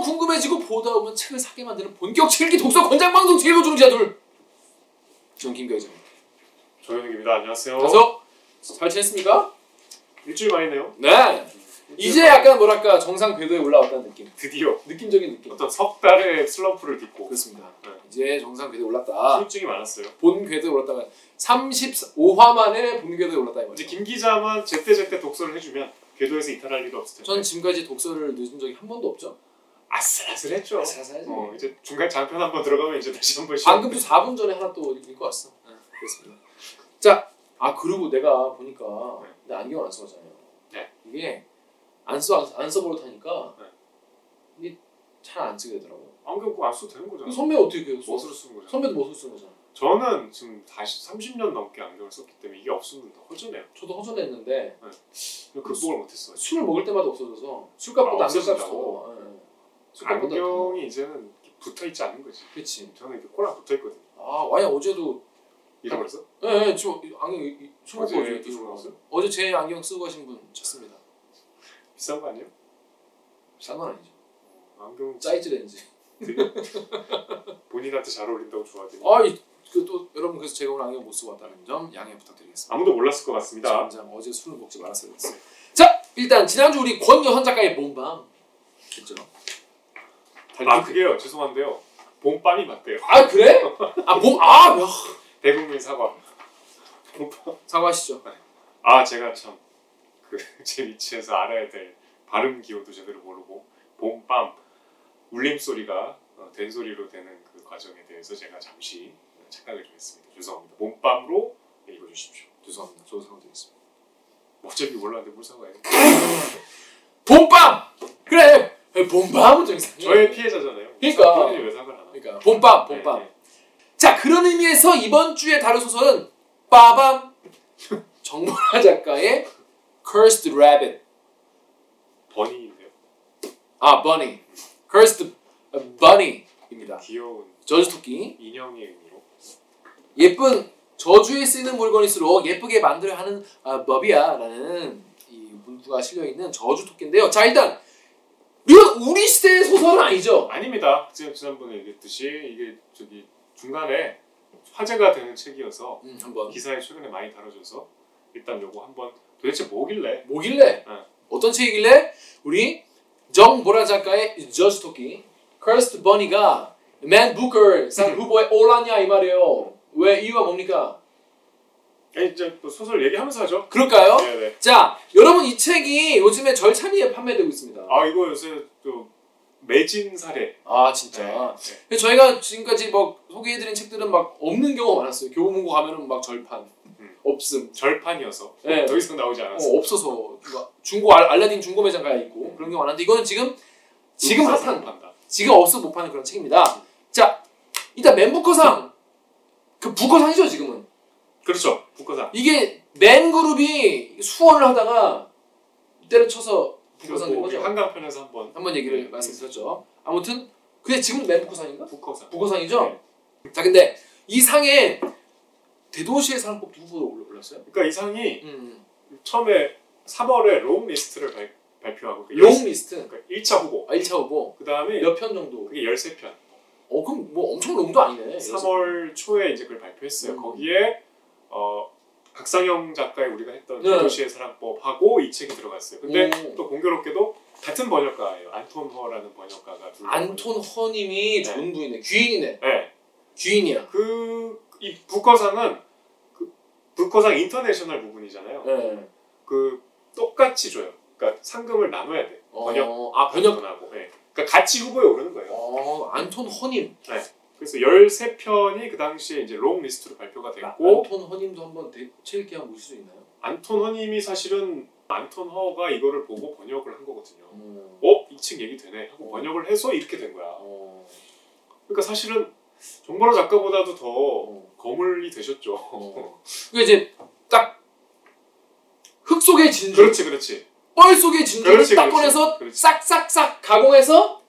궁금해지고 보다 보면 책을 사게 만드는 본격 책읽기 독서 권장 방송 읽어주는 자들. 전 김교희입니다. 조현욱입니다. 안녕하세요. 그래서 잘 지냈습니까? 일주일 만이네요. 네. 이제 약간 뭐랄까 정상 궤도에 올라왔다는 느낌. 드디어 느낌적인 느낌. 어떤 석 달의 슬럼프를 딛고 그렇습니다. 네. 이제 정상 궤도에 올랐다. 후유증이 많았어요. 본 궤도에 올랐다가 35화 만에 본 궤도에 올랐다 이 이제. 김 기자만 제때 제때 독서를 해주면 궤도에서 이탈할 일도 없을 텐데. 전 지금까지 독서를 늦은 적이 한 번도 없죠. 아슬아슬했죠. 사사지. 어, 이제 중간 장편 한번 들어가면 이제 다시 한번. 방금도 4분 전에 하나 또 읽고 왔어. 네, 그렇습니다. 자, 아 그리고 내가 보니까 네. 내 안경 안 써잖아요. 네. 이게 안써안 써버릇하니까 네. 이게 잘 안 쓰게 되더라고. 안경 꼭안 써도 되는 거잖아. 선배 어떻게 계속 써? 멋으로 쓰는 거잖아. 선배도 멋을 쓰는 거잖아. 저는 지금 다시 30년 넘게 안경을 썼기 때문에 이게 없으면 더 허전해요. 저도 허전했는데 그냥 극복을 못했어요. 술을 먹을 때마다 없어져서 술값보다 아, 안경값이? 더. 술값보다 더. 안경이 이제는 붙어 있지 않는 거지. 그렇지. 저는 이렇게 코랑 붙어 있거든요. 아 와이 어제도 잃어버렸어? 예, 예 지금 안경 술 먹고 어제 나왔어요? 어제 제 안경 쓰고 가신 분 찾습니다. 비싼 거 아니에요? 싼건 아니죠. 안경 사이즈 렌즈. 본인한테 잘 어울린다고 좋아하더니 아이 그또 여러분 그래서 제가 오늘 안경 못 쓰고 왔다는 점 양해 부탁드리겠습니다. 아무도 몰랐을 것 같습니다. 장장 어제 술을 먹지 말았어야 됐어요. 자 일단 지난주 우리 권여현 작가의 봄밤 했죠. 아 그게요. 죄송한데요. 봄밤이 맞대요. 아 그래? 아봄아 야. 대국민 사과. 봄밤 사과하시죠. 아 제가 참그 제 위치에서 알아야 될 발음 기호도 제대로 모르고 봄밤 울림 소리가 어, 된 소리로 되는 그 과정에 대해서 제가 잠시 착각을 좀 했습니다. 죄송합니다. 봄밤으로 읽어주십시오. 죄송합니다. 저도 사과드리겠습니다. 어차피 몰랐는데 뭘 사과해요? 봄밤! 그래 봄밤은 좀 이상해. 저의 피해자잖아요 그러니까. 왜 사과를 안 그러니까 봄밤 봄밤. 네, 네. 자 그런 의미에서 이번 주에 다룰 소설은 빠밤 정보라 작가의 Cursed Rabbit 버니인데요 아 Bunny Cursed Bunny입니다. 귀여운 저주 토끼 인형의 의미로 예쁜 저주에 쓰이는 물건일수록 예쁘게 만들어야 하는 아, 법이야라는 이 문구가 실려 있는 저주 토끼인데요. 자 일단 이건 우리 시대의 소설은 아니죠. 아닙니다. 지금 지난번에 얘기했듯이 이게 저기 중간에 화제가 되는 책이어서 음, 한번 기사에 최근에 많이 다뤄져서 일단 요거 한번 도대체 뭐길래 뭐길래 네. 어떤 책이길래 우리 정 보라 작가의 저주 토끼 Cursed Bunny가 맨 부커 상 후보에 올랐냐 이 말이에요. 왜 이유가 뭡니까? 이제 또 소설 얘기하면서 하죠. 그럴까요? 네네. 자 여러분 이 책이 요즘에 절찬리에 판매되고 있습니다. 아 이거 요새 또 매진 사례. 아 진짜. 네. 근데 저희가 지금까지 막 소개해드린 책들은 막 없는 경우가 많았어요. 교보문고 가면은 막 절판, 음. 없음, 절판이어서 네. 더 이상 나오지 않았어. 어, 없어서 막 중고 알, 알라딘 중고 매장 가야 있고 그런 경우 많았는데 이거는 지금 지금 핫한 판다. 지금 없어 못 파는 그런 책입니다. 자 일단 맨부커상 그 부커상이죠 지금은 그렇죠. 북커상. 이게 맨 그룹이 수원을 하다가 때려쳐서 부커상 된 우리 거죠. 한강편에서 한번 한번 얘기를 네. 말씀드렸죠. 아무튼 그게 지금 맨부커상인가? 북커상. 부커상이죠. 자 근데 이 상에 대도시의 상법도 후보로 올라- 올랐어요. 그러니까 이 상이 음. 처음에 3월에 long list를 발, 발표하고 그 long 열- 리스트 그러니까 1차 후보. 아, 1차 후보 그 다음에 몇 편 정도? 그게 13편. 어 그럼 뭐 엄청 long도 아니네. 3월 초에 이제 그걸 발표했어요. 음. 거기에 어 박상영 작가의 우리가 했던 네. 대도시의 사랑법하고 이 책이 들어갔어요. 근데 오. 또 공교롭게도 같은 번역가예요. 안톤 허라는 번역가가 둘 다. 안톤 허님이 네. 좋은 분이네. 귀인이네. 네. 귀인이야. 그이 부커상은 그 부커상 International 부문이잖아요. 네. 그 똑같이 줘요. 그러니까 상금을 나눠야 돼. 번역 어, 아 번역. 하고. 네. 그러니까 같이 후보에 오르는 거예요. 어 안톤 허님. 그래서 13편이 그 당시에 이제 long list로 발표가 됐고 안톤 허님도 한번 대- 책 읽기 한번 보실 수 있나요? 안톤 허님이 사실은 안톤 허가 이거를 보고 번역을 한 거거든요. 어. 어? 이 책 얘기 되네 하고 어. 번역을 해서 이렇게 된 거야. 어. 그러니까 사실은 정보라 작가보다도 더 어. 거물이 되셨죠. 어. 그 이제 딱 흙 속의 진주, 그렇지 그렇지. 뻘 속의 진주를 그렇지, 딱 그렇지. 꺼내서 그렇지. 싹싹싹 가공해서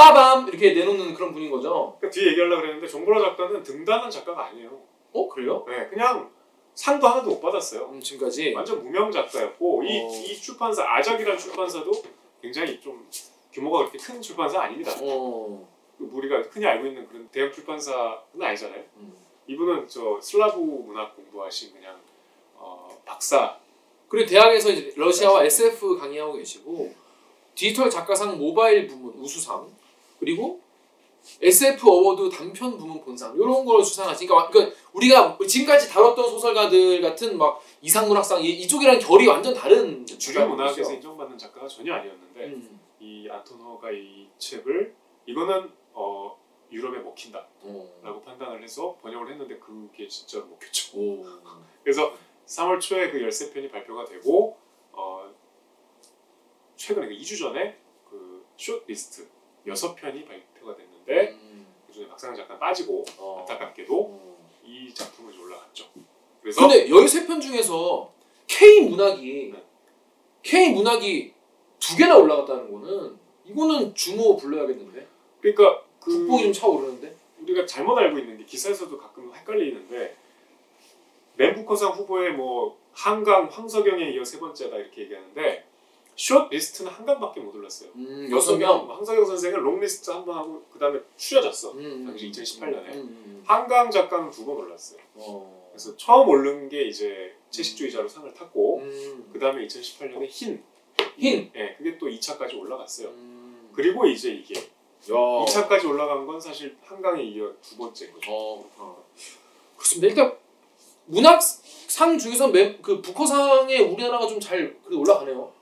빠밤 이렇게 내놓는 그런 분인 거죠. 그러니까 뒤에 얘기하려고 그랬는데 정보라 작가는 등단한 작가가 아니에요. 어 그래요? 네, 그냥 상도 하나도 못 받았어요. 음, 지금까지 완전 무명 작가였고 이, 어. 이 출판사 아작이라는 출판사도 굉장히 좀 규모가 그렇게 큰 출판사 아닙니다. 어. 우리가 흔히 알고 있는 그런 대형 출판사는 아니잖아요. 음. 이분은 저 슬라브 문학 공부하신 그냥 어, 박사 그리고 대학에서 이제 러시아와 SF 강의하고 계시고 디지털 작가상 모바일 부문 우수상 그리고 SF 어워드 단편 부문 본상 이런 걸 수상하시니까 그러니까 우리가 지금까지 다뤘던 소설가들 같은 막 이상문학상 이- 이쪽이랑 결이 완전 다른 주류 문학에서. 인정받는 작가가 전혀 아니었는데 음. 이 안토노가 이 책을 이거는 어, 유럽에 먹힌다라고 어. 판단을 해서 번역을 했는데 그게 진짜로 먹혔죠. 오. 그래서 3월 초에 그 13편이 발표가 되고 어, 최근에 그 2주 전에 그 숏리스트 6편이 발표가 됐는데 음. 그중에 박상현 작가 빠지고 어. 안타깝게도 어. 이 작품이 올라갔죠. 그래서 근데 13편 중에서 K 문학이 네. K 문학이 두 개나 올라갔다는 거는 이거는 주모 불러야겠는데 그러니까 그 국뽕이 좀 차오르는데 우리가 잘못 알고 있는 게 기사에서도 가끔 헷갈리는데 맨부커상 후보의 뭐 한강 황석영에 이어 세 번째다 이렇게 얘기하는데 short list는 한강밖에 못 올랐어요. 음, 여섯 명 황석영 선생은 long list 한 번 하고 그 다음에 추려졌어. 음, 당시 2018 년에. 음, 음, 한강 작가는 두 번 올랐어요. 어. 그래서 처음 오른 게 이제 채식주의자로 상을 탔고 음. 그 다음에 2018년에 흰. 흰. 예, 그게 또 2차까지 올라갔어요. 음. 그리고 이제 이게 야. 2차까지 올라간 건 사실 한강에 이어 두 번째인 거죠. 어, 그렇구나. 그렇습니다. 일단 문학상 중에서 맨, 그 부커상에 우리나라가 좀 잘 올라가네요.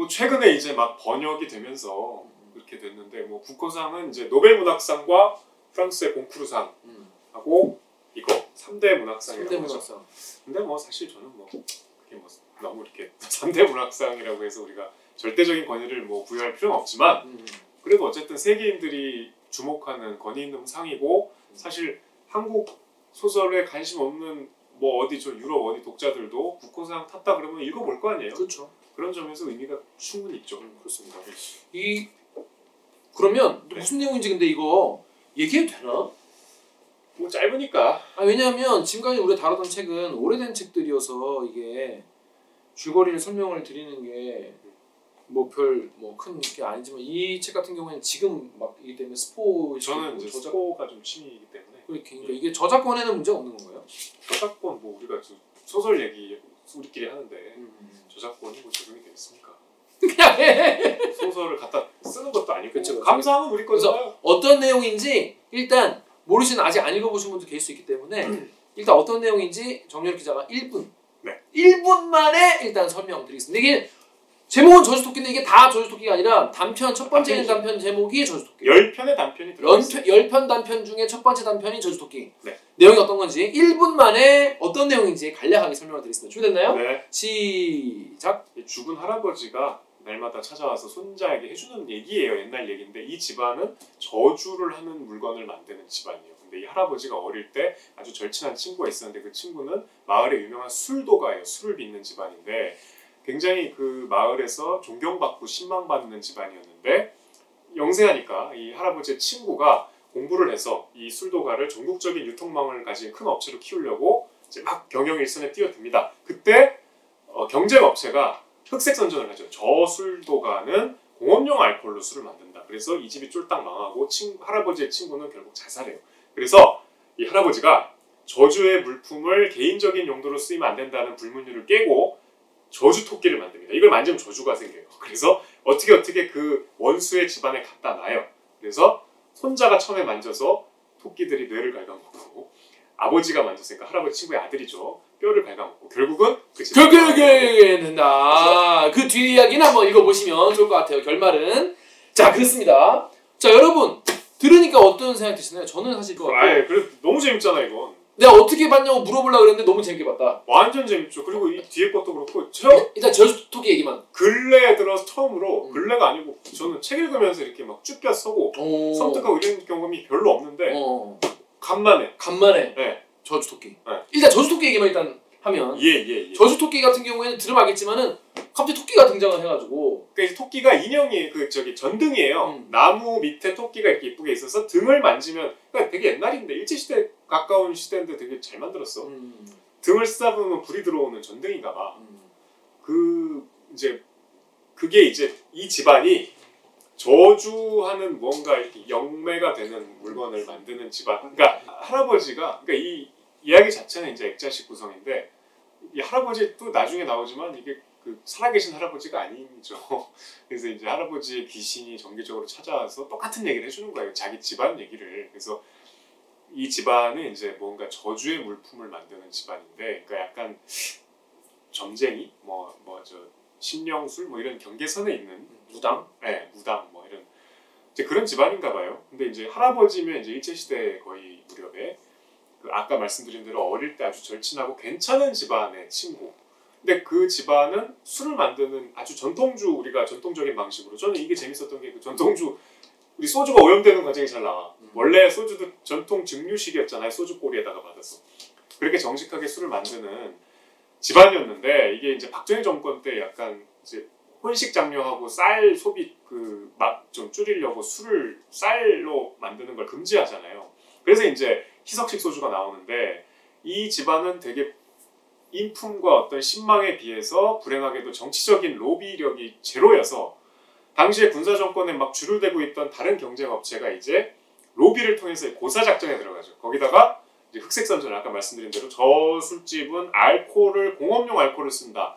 뭐 최근에 이제 막 번역이 되면서 그렇게 됐는데 뭐 국고상은 이제 노벨 문학상과 프랑스의 공쿠르상 하고 음. 이거 3대 문학상이라고 3대 하죠. 문학상. 근데 뭐 사실 저는 뭐 그게 뭐 너무 이렇게 3대 문학상이라고 해서 우리가 절대적인 권위를 뭐 부여할 필요는 없지만 음. 그래도 어쨌든 세계인들이 주목하는 권위 있는 상이고 사실 한국 소설에 관심 없는 뭐 어디 저 유럽 어디 독자들도 국고상 탔다 그러면 읽어볼 거 아니에요. 그렇죠. 그런 점에서 의미가 충분히 있죠. 음, 그렇습니다. 이 그러면 네. 무슨 내용인지 근데 이거 얘기해도 되나? 뭐 짧으니까 아, 왜냐하면 지금까지 우리가 다뤘던 책은 오래된 책들이어서 이게 줄거리를 설명을 드리는 게 뭐 별 뭐 큰 게 아니지만 이 책 같은 경우에는 지금 막이기 때문에 스포 저는 이제 저작 스포가 좀 취미이기 때문에 그러니까 이게 저작권에는 문제가 없는 건가요? 저작권 뭐 우리가 저 소설 얘기 우리끼리 하는데 음. 저작권이 뭐 적용이 되겠습니까? 그냥 해. 소설을 갖다 쓰는 것도 아니고 그쵸. 감상은 우리 거잖아요. 어떤 내용인지 일단 모르시는 아직 안 읽어보신 분도 계실 수 있기 때문에 일단 어떤 내용인지 정렬 기자가 1분 네. 1분 만에 일단 설명드리겠습니다. 이게 제목은 저주토끼인데 이게 다 저주토끼가 아니라 단편 첫 번째 단편이죠. 단편 제목이 저주토끼 열 편의 단편이 들어가 있어요. 연편, 열편 단편 중에 첫 번째 단편이 저주토끼 네. 내용이 어떤 건지 1분 만에 어떤 내용인지 간략하게 설명을 드리겠습니다. 준비됐나요? 네. 시작 이 죽은 할아버지가 날마다 찾아와서 손자에게 해주는 얘기예요. 옛날 얘기인데 이 집안은 저주를 하는 물건을 만드는 집안이에요. 근데 이 할아버지가 어릴 때 아주 절친한 친구가 있었는데 그 친구는 마을의 유명한 술도가예요. 술을 빚는 집안인데 굉장히 그 마을에서 존경받고 신망받는 집안이었는데 영세하니까 이 할아버지의 친구가 공부를 해서 이 술도가를 전국적인 유통망을 가진 큰 업체로 키우려고 이제 막 경영 일선에 뛰어듭니다. 그때 어, 경쟁 업체가 흑색 선전을 하죠. 저 술도가는 공업용 알코올로 술을 만든다. 그래서 이 집이 쫄딱 망하고 친, 할아버지의 친구는 결국 자살해요. 그래서 이 할아버지가 저주의 물품을 개인적인 용도로 쓰이면 안 된다는 불문율을 깨고 저주 토끼를 만듭니다. 이걸 만지면 저주가 생겨요. 그래서 어떻게 어떻게 그 원수의 집안에 갖다 놔요. 그래서 손자가 처음에 만져서 토끼들이 뇌를 갉아먹고 아버지가 만졌으니까 할아버지 친구의 아들이죠. 뼈를 갉아먹고 결국은 그 집안 그그그 된다. 그뒤 이야기는 한번 읽어보시면 좋을 것 같아요. 결말은 자 그렇습니다. 자 여러분 들으니까 어떤 생각 드시나요? 저는 사실 그거 아예 그래 너무 재밌잖아 이건. 내가 어떻게 봤냐고 물어보려고 그랬는데 너무 재밌게 봤다. 완전 재밌죠. 그리고 이 뒤에 것도 그렇고 저 일단 저주토끼 얘기만. 근래에 들어서 처음으로 음. 근래가 아니고 저는 책 읽으면서 이렇게 막 쭈뼛 서고 오. 섬뜩하고 이런 경험이 별로 없는데 어. 간만에 간만에 네. 저주토끼. 네. 일단 저주토끼 얘기만 일단 하면 예예 예. 저주토끼 같은 경우에는 들으면 알겠지만은 갑자기 토끼가 등장을 해가지고 그러니까 이 토끼가 인형이 그 저기 전등이에요. 음. 나무 밑에 토끼가 이렇게 이쁘게 있어서 등을 만지면 그러니까 되게 옛날인데 일제 시대 가까운 시대인데 되게 잘 만들었어. 음. 등을 쓰다 보면 불이 들어오는 전등인가 봐. 음. 그 이제 그게 이제 이 집안이 저주하는 뭔가 이렇게 영매가 되는 물건을 만드는 집안. 그러니까 할아버지가 그러니까 이 이야기 자체는 이제 액자식 구성인데 이 할아버지 또 나중에 나오지만 이게 그 살아계신 할아버지가 아니죠. 그래서 이제 할아버지의 귀신이 정기적으로 찾아와서 똑같은 얘기를 해주는 거예요. 자기 집안 얘기를. 그래서 이 집안은 이제 뭔가 저주의 물품을 만드는 집안인데, 그러니까 약간 점쟁이, 뭐 뭐 저 신령술 뭐 이런 경계선에 있는 무당? 네, 무당 뭐 이런 이제 그런 집안인가 봐요. 근데 이제 할아버지면 이제 일제 시대 거의 무렵에 그 아까 말씀드린 대로 어릴 때 아주 절친하고 괜찮은 집안의 친구. 근데 그 집안은 술을 만드는 아주 전통주 우리가 전통적인 방식으로 저는 이게 재밌었던 게 그 전통주 우리 소주가 오염되는 과정이 잘 나와. 음. 원래 소주도 전통 증류식이었잖아요. 소주 꼬리에다가 받아서 그렇게 정직하게 술을 만드는 집안이었는데 이게 이제 박정희 정권 때 약간 이제 혼식 장려하고 쌀 소비 그맛좀 줄이려고 술을 쌀로 만드는 걸 금지하잖아요. 그래서 이제 희석식 소주가 나오는데 이 집안은 되게 인품과 어떤 신망에 비해서 불행하게도 정치적인 로비력이 제로여서 당시에 군사 정권에 막 줄을 대고 있던 다른 경쟁 업체가 이제 로비를 통해서 고사 작전에 들어가죠. 거기다가 이제 흑색 선전 아까 말씀드린 대로 저 술집은 알코올을 공업용 알코올을 쓴다.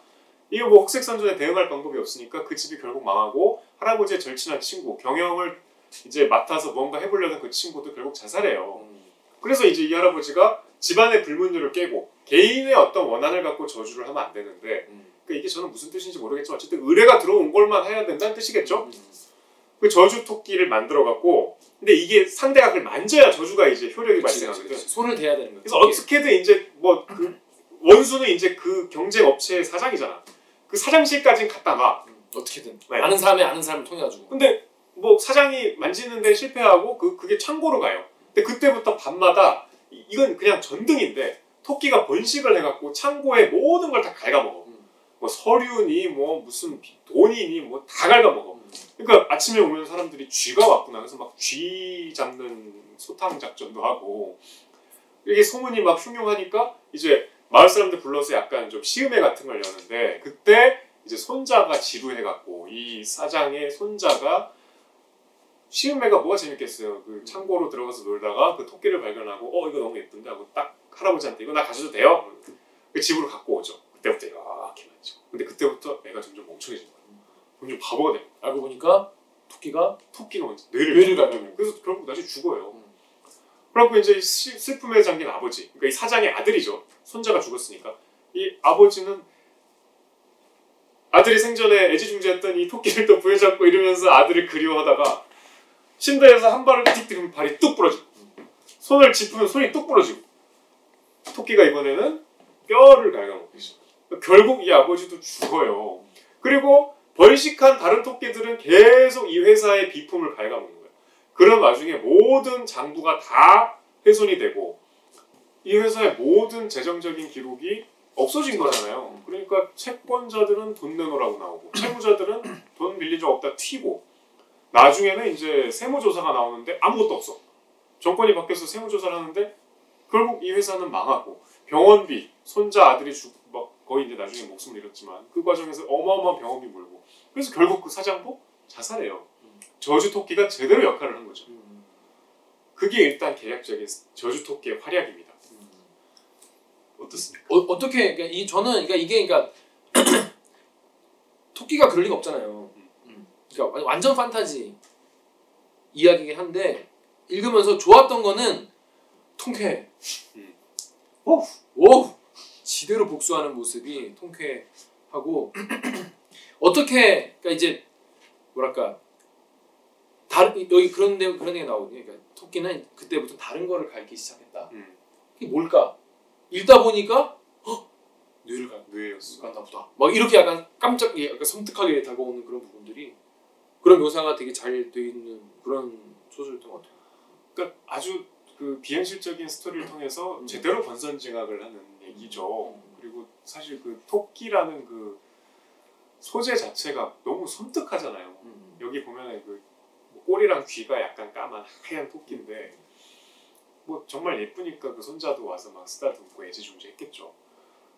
이거 뭐 흑색 선전에 대응할 방법이 없으니까 그 집이 결국 망하고 할아버지의 절친한 친구 경영을 이제 맡아서 뭔가 해보려는 그 친구도 결국 자살해요. 음. 그래서 이제 이 할아버지가 집안의 불문율을 깨고 개인의 어떤 원한을 갖고 저주를 하면 안 되는데 음. 그러니까 이게 저는 무슨 뜻인지 모르겠지만 어쨌든 의뢰가 들어온 걸만 해야 된다는 뜻이겠죠. 음. 그 저주 토끼를 만들어 갖고 근데 이게 상대가 그걸 만져야 저주가 이제 효력이 발생하거든. 손을 대야 되는 거지. 그래서 어떻게든 이제 뭐 그 원수는 이제 그 경쟁 업체의 사장이잖아. 그 사장실까지는 갖다 놔. 음, 어떻게든 네. 아는 사람이 아는 사람을 통해 가지고. 근데 뭐 사장이 만지는데 실패하고 그 그게 창고로 가요. 근데 그때부터 밤마다 이- 이건 그냥 전등인데 토끼가 번식을 해갖고 창고에 모든 걸 다 갉아먹어. 음. 뭐 서류니 뭐 무슨 비- 돈이니 뭐 다 갉아먹어. 음. 그러니까 아침에 오면 사람들이 쥐가 왔구나. 그래서 막 쥐 잡는 소탕 작전도 하고 이게 소문이 막 흉흉하니까 이제 마을 사람들 불러서 약간 좀 시음회 같은 걸 여는데 그때 이제 손자가 지루해갖고 이 사장의 손자가 시음회가 뭐가 재밌겠어요. 그 창고로 들어가서 놀다가 그 토끼를 발견하고 어 이거 너무 예쁜데 하고 딱 할아버지한테 이거 나 가져도 돼요? 그 집으로 갖고 오죠. 그때부터 이렇게 만지고. 근데 그때부터 애가 점점 멍청해진 거야. 점점 바보가 돼. 알고 보니까 토끼가 토끼가 먼저 뇌를 뇌를. 깎아요. 그래서 결국 나중에 죽어요. 음. 그래갖고 이제 시- 슬픔에 잠긴 아버지, 그러니까 이 사장의 아들이죠. 손자가 죽었으니까 이 아버지는 아들이 생전에 애지중지했던 이 토끼를 또 부여잡고 이러면서 아들을 그리워하다가 침대에서 한 발을 틱 들으면 발이 뚝 부러지고 손을 짚으면 손이 뚝 부러지고 토끼가 이번에는 뼈를 갉아먹기 시작. 결국 이 아버지도 죽어요. 그리고 번식한 다른 토끼들은 계속 이 회사의 비품을 갉아먹는 거예요. 그런 와중에 모든 장부가 다 훼손이 되고 이 회사의 모든 재정적인 기록이 없어진 거잖아요. 그러니까 채권자들은 돈 내놓으라고 나오고 채무자들은 돈 빌린 적 없다 튀고 나중에는 이제 세무조사가 나오는데 아무것도 없어. 정권이 바뀌어서 세무조사를 하는데 결국 이 회사는 망하고 병원비 손자 아들이 죽 막 거의 이제 나중에 목숨을 잃었지만 그 과정에서 어마어마한 병원비 물고 그래서 결국 그 사장도 자살해요. 저주 토끼가 제대로 역할을 한 거죠. 음. 그게 일단 계략적인 저주 토끼의 활약입니다. 음. 어떻습니까? 어, 어떻게 그러니까 이 저는 그러니까 이게 그러니까 토끼가 그럴 리가 없잖아요. 음. 그러니까 완- 완전 판타지 이야기긴 한데 읽으면서 좋았던 거는 통쾌해. 음. 오, 오, 지대로 복수하는 모습이 통쾌하고 어떻게 그러니까 이제 뭐랄까 다른 여기 그런 데 그런 게 나오거든요. 그러니까 토끼는 그때부터 다른 거를 갈기 시작했다. 음, 그게 뭘까? 읽다 보니까 헉! 뇌를 갈 뇌였어. 갔나 보다. 막 이렇게 약간 깜짝 예, 약간 섬뜩하게 다가오는 그런 부분들이 그런 묘사가 되게 잘 돼 있는 그런 소설이었던 것 같아요. 그러니까 아주 그 비현실적인 스토리를 통해서 음. 제대로 권선징악을 하는 얘기죠. 그리고 사실 그 토끼라는 그 소재 자체가 너무 섬뜩하잖아요. 음. 여기 보면은 그뭐 꼬리랑 귀가 약간 까만 하얀 토끼인데 뭐 정말 예쁘니까 그 손자도 와서 막 쓰다듬고 애지중지했겠죠.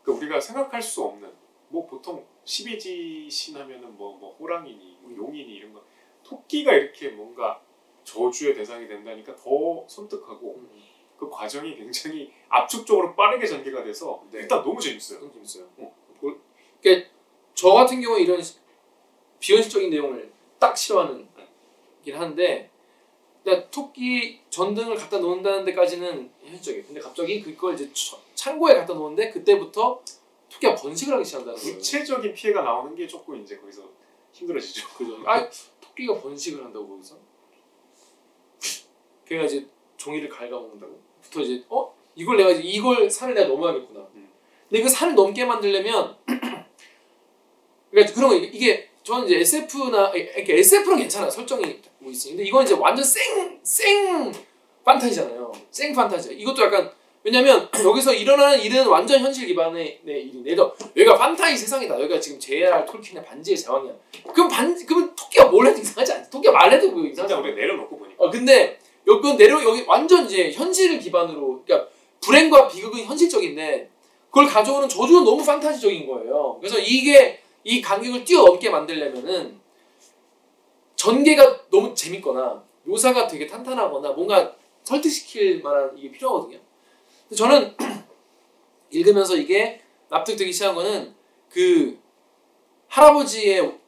그 우리가 생각할 수 없는 뭐 보통 12지 신 하면은 뭐, 뭐 호랑이니 뭐 용이니 이런 거 토끼가 이렇게 뭔가 저주의 대상이 된다니까 더 섬뜩하고 음. 그 과정이 굉장히 압축적으로 빠르게 전개가 돼서 네. 일단 너무 재밌어요. 너무 재밌어요. 어. 볼- 그러니까 저 같은 경우에 이런 시- 비현실적인 내용을 딱 싫어하는 긴 하는데 그러니까 토끼 전등을 갖다 놓는다는 데까지는 현실적이에요. 근데 갑자기 그걸 이제 처- 창고에 갖다 놓는데 그때부터 토끼가 번식을 하기 시작한다는 거예요. 구체적인 피해가 나오는 게 조금 이제 거기서 힘들어지죠. 그죠. 아 토끼가 번식을 한다고 거기서. 걔가 이제 종이를 갉아먹는다고. 부터 이제 어 이걸 내가 이제 이걸 산을 내가 넘어야겠구나. 음. 근데 그 산을 넘게 만들려면 그러니까 그런 거 이게 저는 이제 SF나 이렇게 SF는 괜찮아요 설정이 뭐 있으니 근데 이건 이제 완전 쌩쌩 판타지잖아요 쌩 판타지 이것도 약간 왜냐면 여기서 일어나는 일은 완전 현실 기반의 네, 일인데 여기가 판타지 세상이다 여기가 지금 J.R. 톨킨의 반지의 제왕이야 그럼 반 그러면 토끼가 뭘 해도 이상하지 않지 토끼가 말해도 뭐 이상하지 않아 우리 내려놓고 보니까 어 근데 여기 내려 여기 완전 이제 현실을 기반으로 그러니까 불행과 비극은 현실적인데 그걸 가져오는 저주는 너무 판타지적인 거예요. 그래서 이게 이 간격을 뛰어넘게 만들려면은 전개가 너무 재밌거나 묘사가 되게 탄탄하거나 뭔가 설득시킬 만한 이게 필요하거든요. 저는 읽으면서 이게 납득되기 시작한 거는 그 할아버지의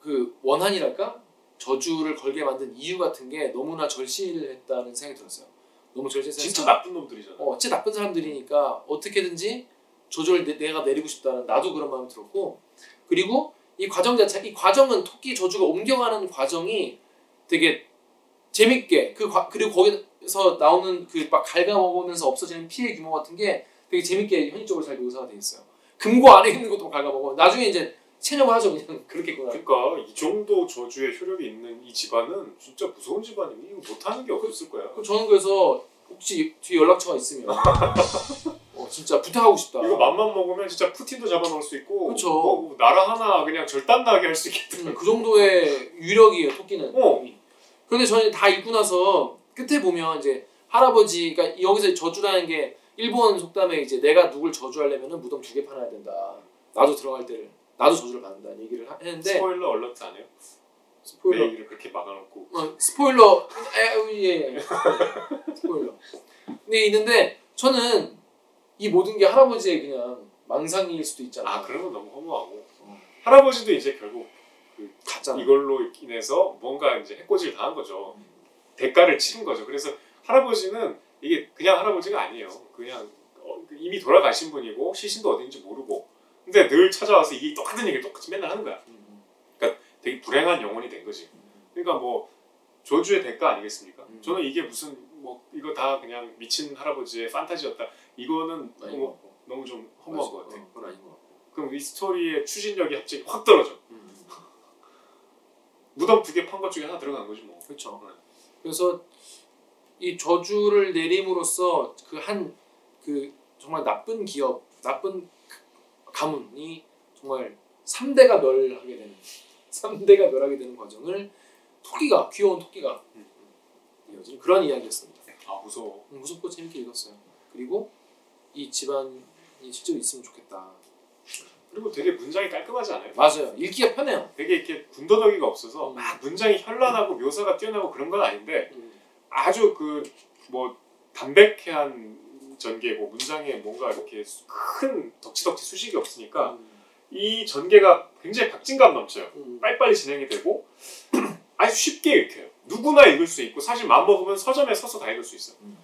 그 원한이랄까 저주를 걸게 만든 이유 같은 게 너무나 절실했다는 생각이 들었어요. 너무 절실해서 진짜 나쁜 놈들이잖아. 어, 진짜 나쁜 사람들이니까 어떻게든지 조절을 내, 내가 내리고 싶다는 나도 그런 마음이 들었고 그리고 이 과정 자체 이 과정은 토끼 저주가 옮겨가는 과정이 되게 재밌게 그 과, 그리고 거기 서 나오는 그 막 갉아먹으면서 없어지는 피해 규모 같은 게 되게 재밌게 현실적으로 잘 묘사가 돼 있어요. 금고 안에 있는 것도 갉아먹어. 나중에 이제 체념을 하죠 그냥 그렇겠구나. 그러니까 이 정도 저주의 효력이 있는 이 집안은 진짜 무서운 집안이니 이거 못하는 게 없을 거야. 그럼 저는 그래서 혹시 뒤에 연락처가 있으면 어, 진짜 부탁하고 싶다. 이거 맘만 먹으면 진짜 푸틴도 잡아놓을 수 있고 그쵸. 뭐 나라 하나 그냥 절단나게 할 수 있겠다. 음, 그 정도의 위력이에요 토끼는. 어. 그런데 저는 다 읽고 나서 끝에 보면 이제 할아버지, 그러니까 여기서 저주라는 게 일본 속담에 이제 내가 누굴 저주하려면은 무덤 두개 파놔야 된다. 나도 들어갈 때를 나도 저주를 받는다 얘기를 하- 했는데 스포일러 안 해요? 스포일러. 내 얘기를 그렇게 막아놓고 어, 스포일러 에, 예, 예. 스포일러. 근데 있는데 저는 이 모든 게 할아버지의 그냥 망상일 수도 있잖아. 아 그러면 너무 허무하고 어. 할아버지도 이제 결국 가짜나. 이걸로 인해서 뭔가 이제 해코지를 당한 거죠. 대가를 치른 거죠. 그래서 할아버지는 이게 그냥 할아버지가 아니에요. 그냥 어, 이미 돌아가신 분이고 시신도 어딘지 모르고 근데 늘 찾아와서 이게 똑같은 얘기를 똑같이 맨날 하는 거야. 음, 되게 불행한 영혼이 된 거지. 그러니까 뭐 조주의 대가 아니겠습니까? 음. 저는 이게 무슨 뭐 이거 다 그냥 미친 할아버지의 판타지였다. 이거는 너무, 것. 너무 좀 허무한 것 맞아. 같아. 어, 그건 아닌 것 같고. 그럼 이 스토리의 추진력이 갑자기 확 떨어져. 음. 무덤 두 개 판 것 중에 하나 들어간 거지 뭐. 그렇죠. 네. 그래서 이 저주를 내림으로써 그한그 정말 나쁜 기업, 나쁜 가문이 정말 3대가 멸하게 되는 3대가 멸하게 되는 과정을 토끼가 귀여운 토끼가 음. 이어지는 그런 이야기였습니다. 아 무서워. 음, 무섭고 재밌게 읽었어요. 그리고 이 집안이 실제로 있으면 좋겠다. 그리고 되게 문장이 깔끔하지 않아요? 맞아요. 읽기가 편해요. 되게 이렇게 군더더기가 없어서 음. 막 문장이 현란하고 묘사가 뛰어나고 그런 건 아닌데 음. 아주 그 뭐 담백한 전개고 문장에 뭔가 이렇게 큰 덕지덕지 수식이 없으니까 이 전개가 굉장히 박진감 넘쳐요. 음. 빨리빨리 진행이 되고 아주 쉽게 읽혀요. 누구나 읽을 수 있고 사실 마음 먹으면 서점에 서서 다 읽을 수 있어. 음.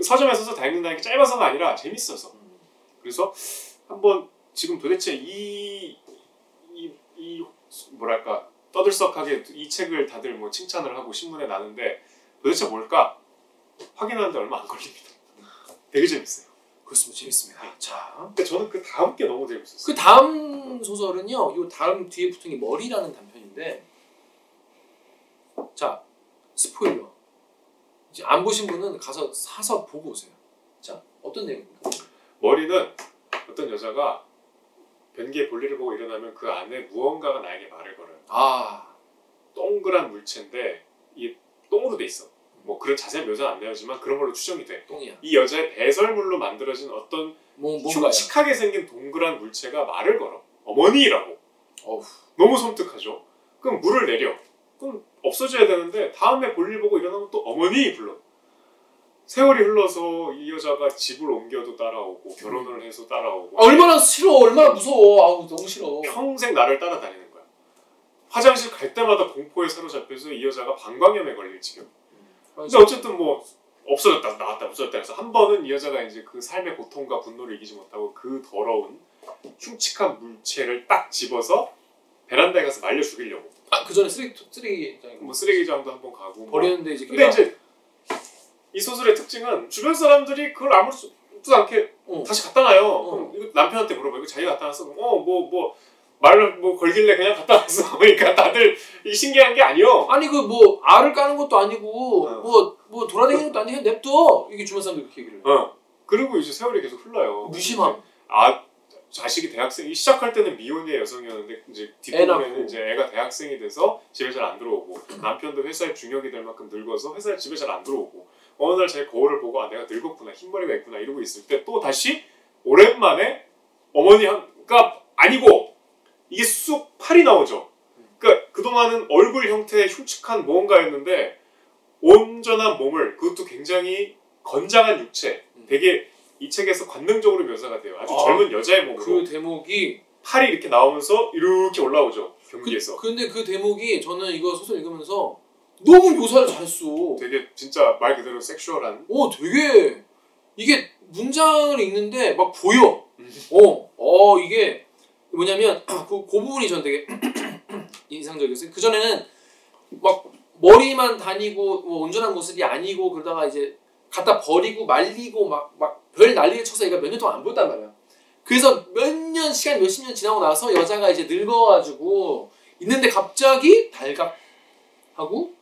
서점에 서서 다 읽는다는 게 짧아서가 아니라 재밌어서. 음. 그래서 한번 지금 도대체 이, 이, 이 뭐랄까 떠들썩하게 이 책을 다들 뭐 칭찬을 하고 신문에 나는데 도대체 뭘까 확인하는데 얼마 안 걸립니다. 되게 재밌어요. 그렇습니다. 재밌습니다. 자, 근데 저는 그 다음 게 너무 재밌었어요. 그 다음 소설은요. 요 다음 뒤에 붙은 게 머리라는 단편인데 자 스포일러 이제 안 보신 분은 가서 사서 보고 오세요. 자 어떤 내용입니까? 머리는 어떤 여자가 변기에 볼일을 보고 일어나면 그 안에 무언가가 나에게 말을 걸어요. 아 동그란 물체인데 이 똥으로 돼 있어. 뭐 그런 자세한 묘사는 안 되지만 그런 걸로 추정이 돼. 똥이야. 이 여자의 배설물로 만들어진 어떤 뭐. 흉측하게 생긴 동그란 물체가 말을 걸어. 어머니라고. 어우 너무 섬뜩하죠. 그럼 물을 내려. 그럼 없어져야 되는데 다음에 볼일 보고 일어나면 또 어머니 불러. 세월이 흘러서 이 여자가 집을 옮겨도 따라오고 결혼을 해서 따라오고 아, 얼마나 싫어, 얼마나 무서워. 아우 너무 싫어. 평생 나를 따라다니는 거야. 화장실 갈 때마다 공포에 사로잡혀서 이 여자가 방광염에 걸릴 지경. 근데 어쨌든 뭐 없어졌다 나왔다 없어졌다 해서 한 번은 이 여자가 이제 그 삶의 고통과 분노를 이기지 못하고 그 더러운 흉측한 물체를 딱 집어서 베란다에 가서 말려 죽이려고 아 그 전에 쓰레기 쓰레기장에 뭐 쓰레기장도 한번 가고 뭐. 버리는데 이제 근데 걔가 이제 이 소설의 특징은 주변 사람들이 그걸 아무렇지도 않게 어. 다시 갖다 놔요. 어. 그럼 남편한테 물어봐. 이거 자기가 갖다 놨어? 어 뭐 뭐 말을 뭐 걸길래 그냥 갖다 놨어. 그러니까 다들 이 신기한 게 아니요. 아니 그 뭐 알을 까는 것도 아니고 어. 뭐 뭐 돌아다니는 것도 아니고 냅둬 이게 주변 사람들 그렇게 얘기를 해. 어. 그리고 이제 세월이 계속 흘러요. 무심함. 아 자식이 대학생이 시작할 때는 미혼의 여성이었는데 이제 애 뒷부분에는. 이제 애가 대학생이 돼서 집에 잘 안 들어오고 남편도 회사에 중역이 될 만큼 늙어서 회사에 집에 잘 안 들어오고 어느 날 자기 거울을 보고 아 내가 늙었구나 흰머리가 있구나 이러고 있을 때 또 다시 오랜만에 어머니가 아니고 이게 쑥 팔이 나오죠. 그러니까 그동안은 얼굴 형태의 흉측한 무언가였는데 온전한 몸을 그것도 굉장히 건장한 육체 음. 되게 이 책에서 관능적으로 묘사가 돼요. 아주 아, 젊은 여자의 몸으로 그 대목이 팔이 이렇게 나오면서 이렇게 올라오죠 그, 경기에서 근데 그 대목이 저는 이거 소설 읽으면서 너무 묘사를 잘했어. 되게 진짜 말 그대로 섹슈얼한 어 되게 이게 문장을 읽는데 막 보여. 음. 어, 어 이게 뭐냐면 그, 그 부분이 전 되게 인상적이었어요. 그 전에는 막 머리만 다니고 뭐 온전한 모습이 아니고 그러다가 이제 갖다 버리고 말리고 막 막 별 난리를 쳐서 얘가 몇 년 동안 안 보였단 말이야. 그래서 몇 년 시간 몇십 년 지나고 나서 여자가 이제 늙어가지고 있는데 갑자기 달갑하고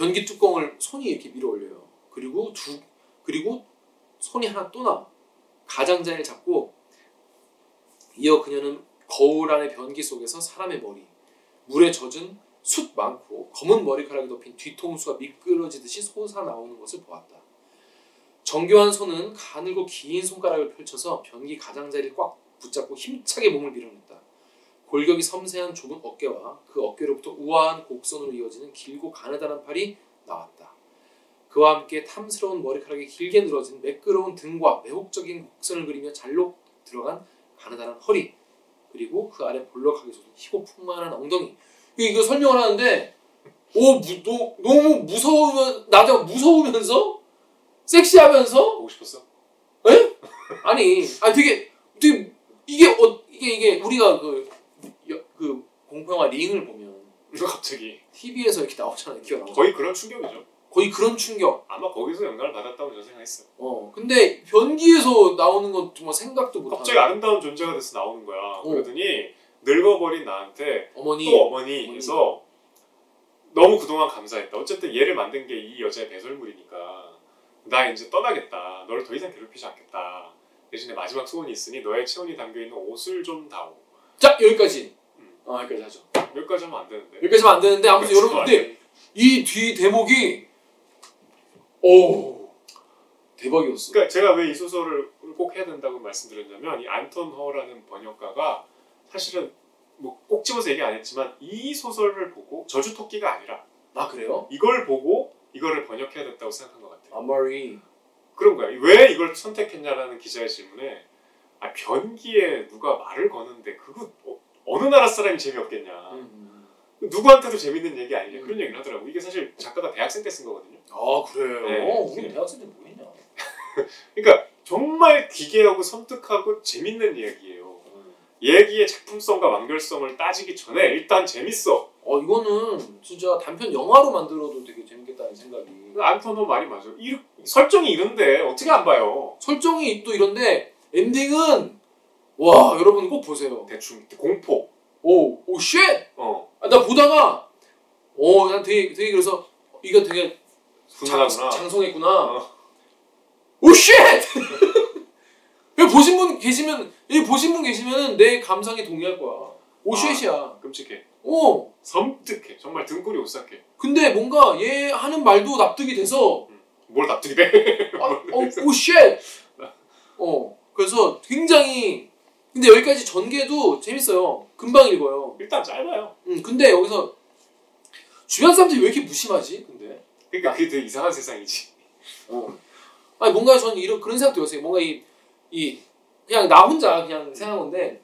변기 뚜껑을 손이 이렇게 밀어 올려요. 그리고 두 그리고 손이 하나 또 나와. 가장자리를 잡고 이어 그녀는 거울 안의 변기 속에서 사람의 머리, 물에 젖은 숯 많고 검은 머리카락이 덮인 뒤통수가 미끄러지듯이 솟아 나오는 것을 보았다. 정교한 손은 가늘고 긴 손가락을 펼쳐서 변기 가장자리를 꽉 붙잡고 힘차게 몸을 밀어냈다. 골격이 섬세한 좁은 어깨와 그 어깨로부터 우아한 곡선으로 이어지는 길고 가느다란 팔이 나왔다. 그와 함께 탐스러운 머리카락이 길게 늘어진 매끄러운 등과 매혹적인 곡선을 그리며 잘록 들어간 가느다란 허리 그리고 그 아래 볼록하게 솟은 희고 풍만한 엉덩이 이거, 설명을 하는데 오 무, 너, 너무 무서우면 나도 무서우면서 섹시하면서 보고 싶었어? 아니 아 되게 되게 이게 어 이게 이게 우리가 그, 여, 그 공포영화 링을 보면 갑자기 TV에서 이렇게 나오잖아요 기어 나오잖아 거의 그런 충격이죠. 거의 그런 충격 아마 거기서 영감을 받았다고 저는 생각했어요. 어 근데 변기에서 나오는 건 정말 생각도 못하는 갑자기 아름다운 존재가 돼서 나오는 거야. 어. 그러더니 늙어버린 나한테 어머니 또 어머니 어머니. 너무 그동안 감사했다. 어쨌든 얘를 만든 게 이 여자의 배설물이니까 나 이제 떠나겠다. 너를 더 이상 괴롭히지 않겠다. 대신에 마지막 소원이 있으니 너의 체온이 담겨 있는 옷을 좀 다오. 자 여기까지 음. 어 여기까지 하죠 여기까지 하면 안 되는데. 여기까지만 안 되는데 아무튼 여기까지 하면 안 되는데. 이뒤 대목이 오 대박이었어 그러니까 제가 왜 이 소설을 꼭 해야 된다고 말씀드렸냐면 이 안톤 허라는 번역가가 사실은 뭐 꼭 집어서 얘기 안 했지만 이 소설을 보고 저주 토끼가 아니라 아 그래요 이걸 보고 이거를 번역해야 됐다고 생각한 것 같아요. 아마리 그런 거야. 왜 이걸 선택했냐라는 기자의 질문에 아 변기에 누가 말을 거는데 그거 어, 느 나라 사람이 재미없겠냐. 음. 누구한테도 재밌는 얘기 아니냐 음. 그런 얘기를 하더라고. 이게 사실 작가가 대학생 때 쓴 거거든요. 아 그래요 네. 우리 대학생 때 뭐했냐 그러니까 정말 기괴하고 섬뜩하고 재밌는 이야기예요. 얘기의 작품성과 완결성을 따지기 전에 일단 재밌어. 어 이거는 진짜 단편 영화로 만들어도 되게 재밌겠다는 생각이 허 말이 맞아. 이 설정이 이런데 어떻게 안 봐요? 설정이 또 이런데 엔딩은 와 여러분 꼭 보세요 대충 공포. 오 oh shit 어 아, 나 보다가 어 난 되게 되게 그래서 이거 되게 장, 훈훈하구나. 장성했구나 어. oh shit 보신 분 계시면 이 보신 분 계시면 내 감상에 동의할 거야 오쉣이야 끔찍해. 어 섬뜩해. 정말 등골이 오싹해. 근데 뭔가 얘 하는 말도 납득이 돼서 뭘 납득이 돼? 아, 어, oh, shit! 어, 그래서 굉장히, 근데 여기까지 전개도 재밌어요. 금방 읽어요. 일단 짧아요. 음, 근데 여기서 주변 사람들이 왜 이렇게 무심하지? 근데 그러니까 그게 되게 이상한 세상이지. 어. 아니 뭔가 저는 이런 그런 생각도 들었어요. 뭔가 이, 이 그냥 나 혼자 그냥 생각한 건데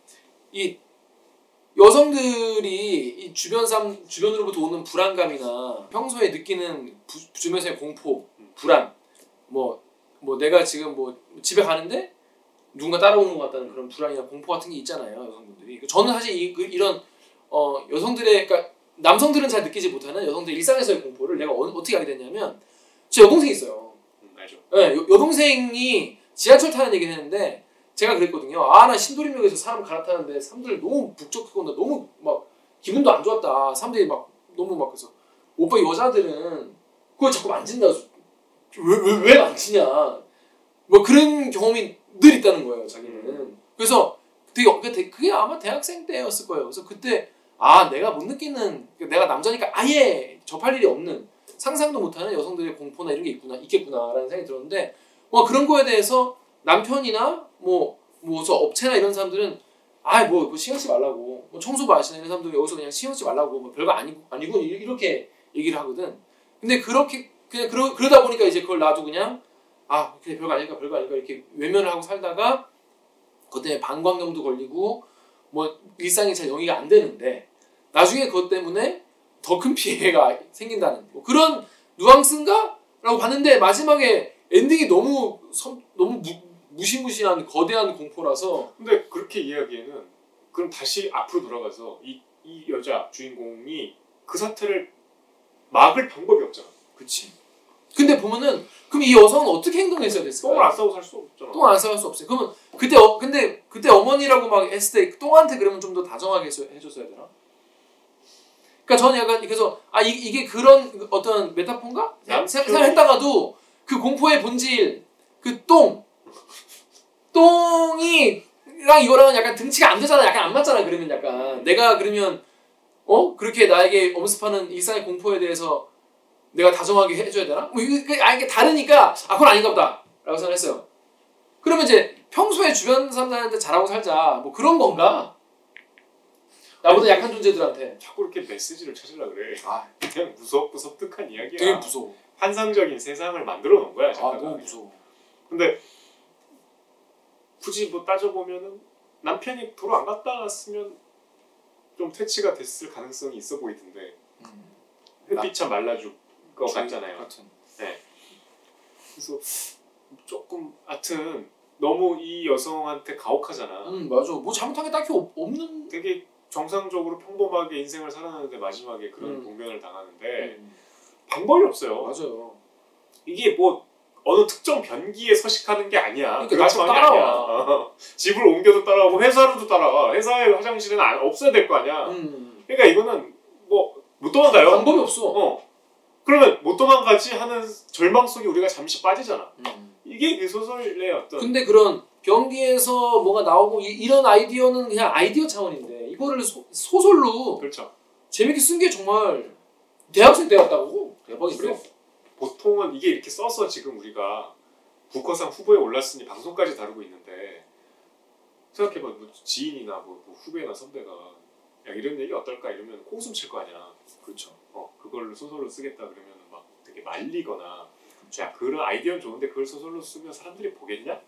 이 여성들이 이 주변 사람 주변으로부터 오는 불안감이나 평소에 느끼는 부, 주변에서의 공포, 불안, 뭐 뭐 내가 지금 뭐 집에 가는데 누군가 따라오는 것 같다는 그런 불안이나 공포 같은 게 있잖아요 여성분들이. 저는 사실 이 그- 이런 어 여성들의 그러니까 남성들은 잘 느끼지 못하는 여성들 일상에서의 공포를 내가 어, 어떻게 알게 됐냐면 제 여동생이 있어요. 음, 알죠. 네, 여, 여동생이 지하철 타는 얘기를 했는데 제가 그랬거든요. 아 나 신도림역에서 사람 갈아타는데 사람들 너무 북적이고 나 너무 막 기분도 안 좋았다. 사람들이 막 너무 막 그래서 오빠 여자들은 그걸 자꾸 만진다. 왜왜 왜 만지냐. 뭐 그런 경험이 늘 있다는 거예요 자기는. 그래서 되게 어- 그게, 아마 대학생 때였을 거예요. 그래서 그때 아 내가 못 느끼는 내가 남자니까 아예 접할 일이 없는 상상도 못하는 여성들의 공포나 이런 게 있구나 있겠구나라는 생각이 들었는데 뭐 그런 거에 대해서 남편이나 뭐 뭐저 업체나 이런 사람들은 아뭐 뭐 신경 쓰지 말라고 뭐 청소부 아시는 이런 사람들 여기서 그냥 신경 쓰지 말라고 뭐 별거 아니고 아니고 이- 이렇게 얘기를 하거든. 근데 그렇게 그냥 그러, 그러다 보니까 이제 그걸 나도 그냥 아 그냥 별거 아닐까 별거 아닐까 이렇게 외면을 하고 살다가 그것 때문에 방광염도 걸리고 뭐 일상이 잘 영위가 안 되는데 나중에 그것 때문에 더 큰 피해가 생긴다는 뭐 그런 누앙스인가라고 봤는데 마지막에 엔딩이 너무 섬, 너무 무, 무시무시한 거대한 공포라서 근데 그렇게 이야기에는 그럼 다시 앞으로 돌아가서 이, 이 여자 주인공이 그 사태를 막을 방법이 없잖아. 그치 근데 보면은 그럼 이 여성은 어떻게 행동했어야 똥을 됐을까요? 안 싸고 살 수 없잖아. 똥 안 싸갈 수 없어요. 그러면 그때 어, 근데 그때 어머니라고 막 했을 때 똥한테 그러면 좀 더 다정하게 해줬어야 되나? 그러니까 저는 약간 그래서 아 이, 이게 그런 어떤 메타폰가? 남편이- 생각했다가도 그 공포의 본질 그 똥 똥이랑 이거랑은 약간 등치가 안 되잖아. 약간 안 맞잖아. 그러면 약간 내가 그러면 어 그렇게 나에게 엄습하는 일상의 공포에 대해서 내가 다정하게 해줘야 되나? 뭐 이게 아 이게 다르니까 아 그건 아닌가 보다 라고 생각했어요. 그러면 이제 평소에 주변 사람들한테 잘하고 살자 뭐 그런 건가? 나보다 약한 존재들한테 자꾸 이렇게 메시지를 찾으려 그래. 아 그냥 무섭고 섬뜩한 이야기야. 되게 무서워. 환상적인 세상을 만들어 놓은 거야. 아. 너무 무서워. 근데 굳이 뭐 따져보면은 남편이 도로 안 갔다 왔으면 좀 퇴치가 됐을 가능성이 있어 보이던데 음, 햇빛차 말라줄 것 같잖아요. 같은. 그래서 조금 하여튼 너무 이 여성한테 가혹하잖아. 음 맞아. 뭐 잘못한 게 딱히 없, 없는. 되게 정상적으로 평범하게 인생을 살아가는데 마지막에 그런 음. 봉변을 당하는데 음, 방법이 없어요. 맞아요. 이게 뭐 어느 특정 변기에 서식하는 게 아니야. 그러니까 게 따라와. 집을 옮겨도 따라오고 회사로도 따라와. 회사의 화장실은 안- 없어야 될 거 아니야. 음. 그러니까 이거는 뭐 못 도망가요. 방법이 없어. 어. 그러면 못 도망가지 하는 절망 속에 우리가 잠시 빠지잖아. 음. 이게 그 소설의 어떤 근데 그런 변기에서 뭐가 나오고 이, 런 아이디어는 그냥 아이디어 차원인데 이거를 소, 소설로 그렇죠. 재밌게 쓴 게 정말 대학생 때였다고 대박이죠. 보통은 이게 이렇게 써서 지금 우리가 부커상 후보에 올랐으니 방송까지 다루고 있는데 생각해봐 뭐 지인이나 뭐, 뭐 후배나 선배가 야 이런 얘기 어떨까 이러면 코웃음 칠거 아니야 그렇죠. 어 그걸 소설로 쓰겠다 그러면 막 되게 말리거나. 야 그런 아이디어는 좋은데 그걸 소설로 쓰면 사람들이 보겠냐.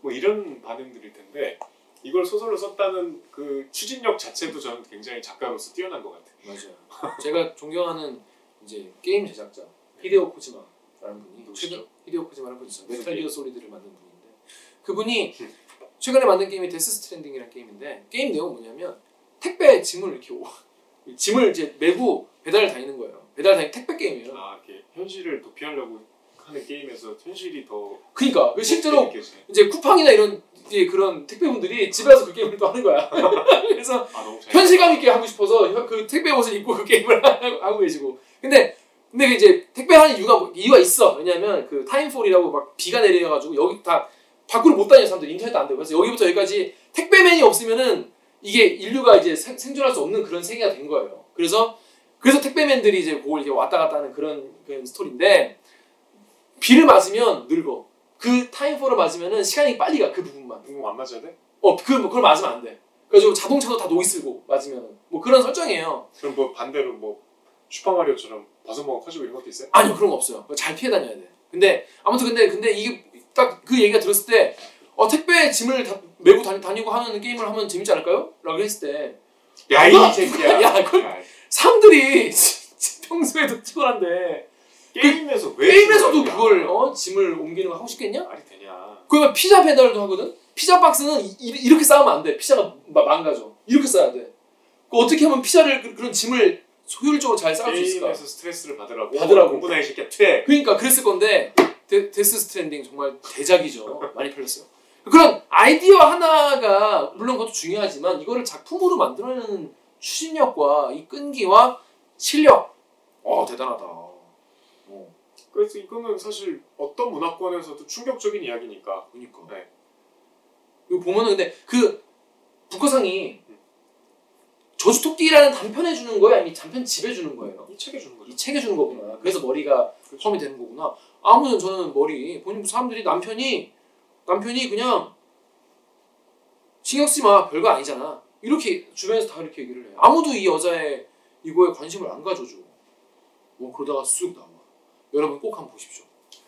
뭐 이런 반응들일 텐데 이걸 소설로 썼다는 그 추진력 자체도 저는 굉장히 작가로서 뛰어난 것 같아 맞아요. 제가 존경하는 이제 게임 제작자 히데오 코지마라는 분이 누구시죠? 최근 히데오 코지마라는 분이 있어요. 무슨 Metal Gear? Solid를 만든 분인데 그분이 최근에 만든 게임이 Death Stranding이라는 게임인데 게임 내용은 뭐냐면 택배 짐을 이렇게 오- 짐을 이제 메고 배달을 다니는 거예요. 배달 다니는 택배 게임이에요. 아 이렇게 현실을 도피하려고 하는 게임에서 현실이 더 그러니까 그 실제로. 이제 쿠팡이나 이런 이제 그런 택배분들이 집에 와서 그 게임을 또 하는 거야. 그래서 아 현실감 있게 하고 싶어서 혀- 그 택배 옷을 입고 그 게임을 하고 계시고. 근데 근데 그 이제 택배 하는 이유가 뭐- 이유가 있어. 왜냐면 그 timefall이라고 막 비가 내려가지고 여기 다 밖으로 못 다니는 사람들 인터넷도 안 되고 그래서 여기부터 여기까지 택배맨이 없으면은 이게 인류가 이제 생, 생존할 수 없는 그런 세계가 된 거예요. 그래서 그래서 택배맨들이 이제 그걸 이제 왔다 갔다 하는 그런 그런 스토리인데 비를 맞으면 늙어. 그 timefall을 맞으면은 시간이 빨리 가 그 부분만. 이거 안 맞아야 돼? 어, 그 그걸 맞으면 안 돼. 그래가지고 자동차도 다 녹이 슬고 맞으면 뭐 그런 설정이에요. 그럼 뭐 반대로 뭐 슈퍼마리오처럼 버섯먹어 커지고 이런 것도 있어요? 아니요 그런 거 없어요. 잘 피해 다녀야 돼. 근데 아무튼 근데 근데 이게 딱 그 얘기가 들었을 때 어, 택배 짐을 다, 메고 다니, 다니 고 하는 게임을 하면 재밌지 않을까요? 라고 했을 때 야, 누가- 이 새끼야. 야, 그걸- 야, 사람들이 평소에도 피곤한데 게임에서 왜 게임에서도. 그걸 어, 짐을 옮기는 거 하고 싶겠냐? 말이 되냐? 그러면 피자 배달도 하거든. 피자 박스는 이, 이- 이렇게 쌓으면 안 돼. 피자가 마- 망가져. 이렇게 쌓아야 돼. 그 어떻게 하면 피자를 그- 그런 짐을 효율적으로 잘 쌓을 수 있을까? 게임에서 스트레스를 받으라고 받으라고. 공부나 이 새끼야 퇴. 그러니까 그랬을 건데 데, Death Stranding 정말 대작이죠. 많이 팔렸어요. 그런 아이디어 하나가 물론 그것도 중요하지만 이거를 작품으로 만들어내는 추진력과 이 끈기와 실력, 어 대단하다. 어, 그래서 이거는 사실 어떤 문화권에서도 충격적인 이야기니까. 그러니까. 네. 이거 보면은 근데 그 북커상이 저주 토끼라는 단편에 주는 거예요, 아니면 단편 집에 주는 거예요? 이 책에 주는 거죠. 이 책에 주는 거구나. 그래서 머리가 그렇죠. 펌이 되는 거구나. 아무튼 저는 머리 본인 사람들이 남편이 남편이 그냥 신경 쓰지 마 별거 아니잖아. 이렇게 주변에서 다 이렇게 얘기를 해. 아무도 이 여자의 이거에 관심을 안 가져줘. 뭐 그러다가 쑥 나와. 여러분 꼭 한번 보십시오.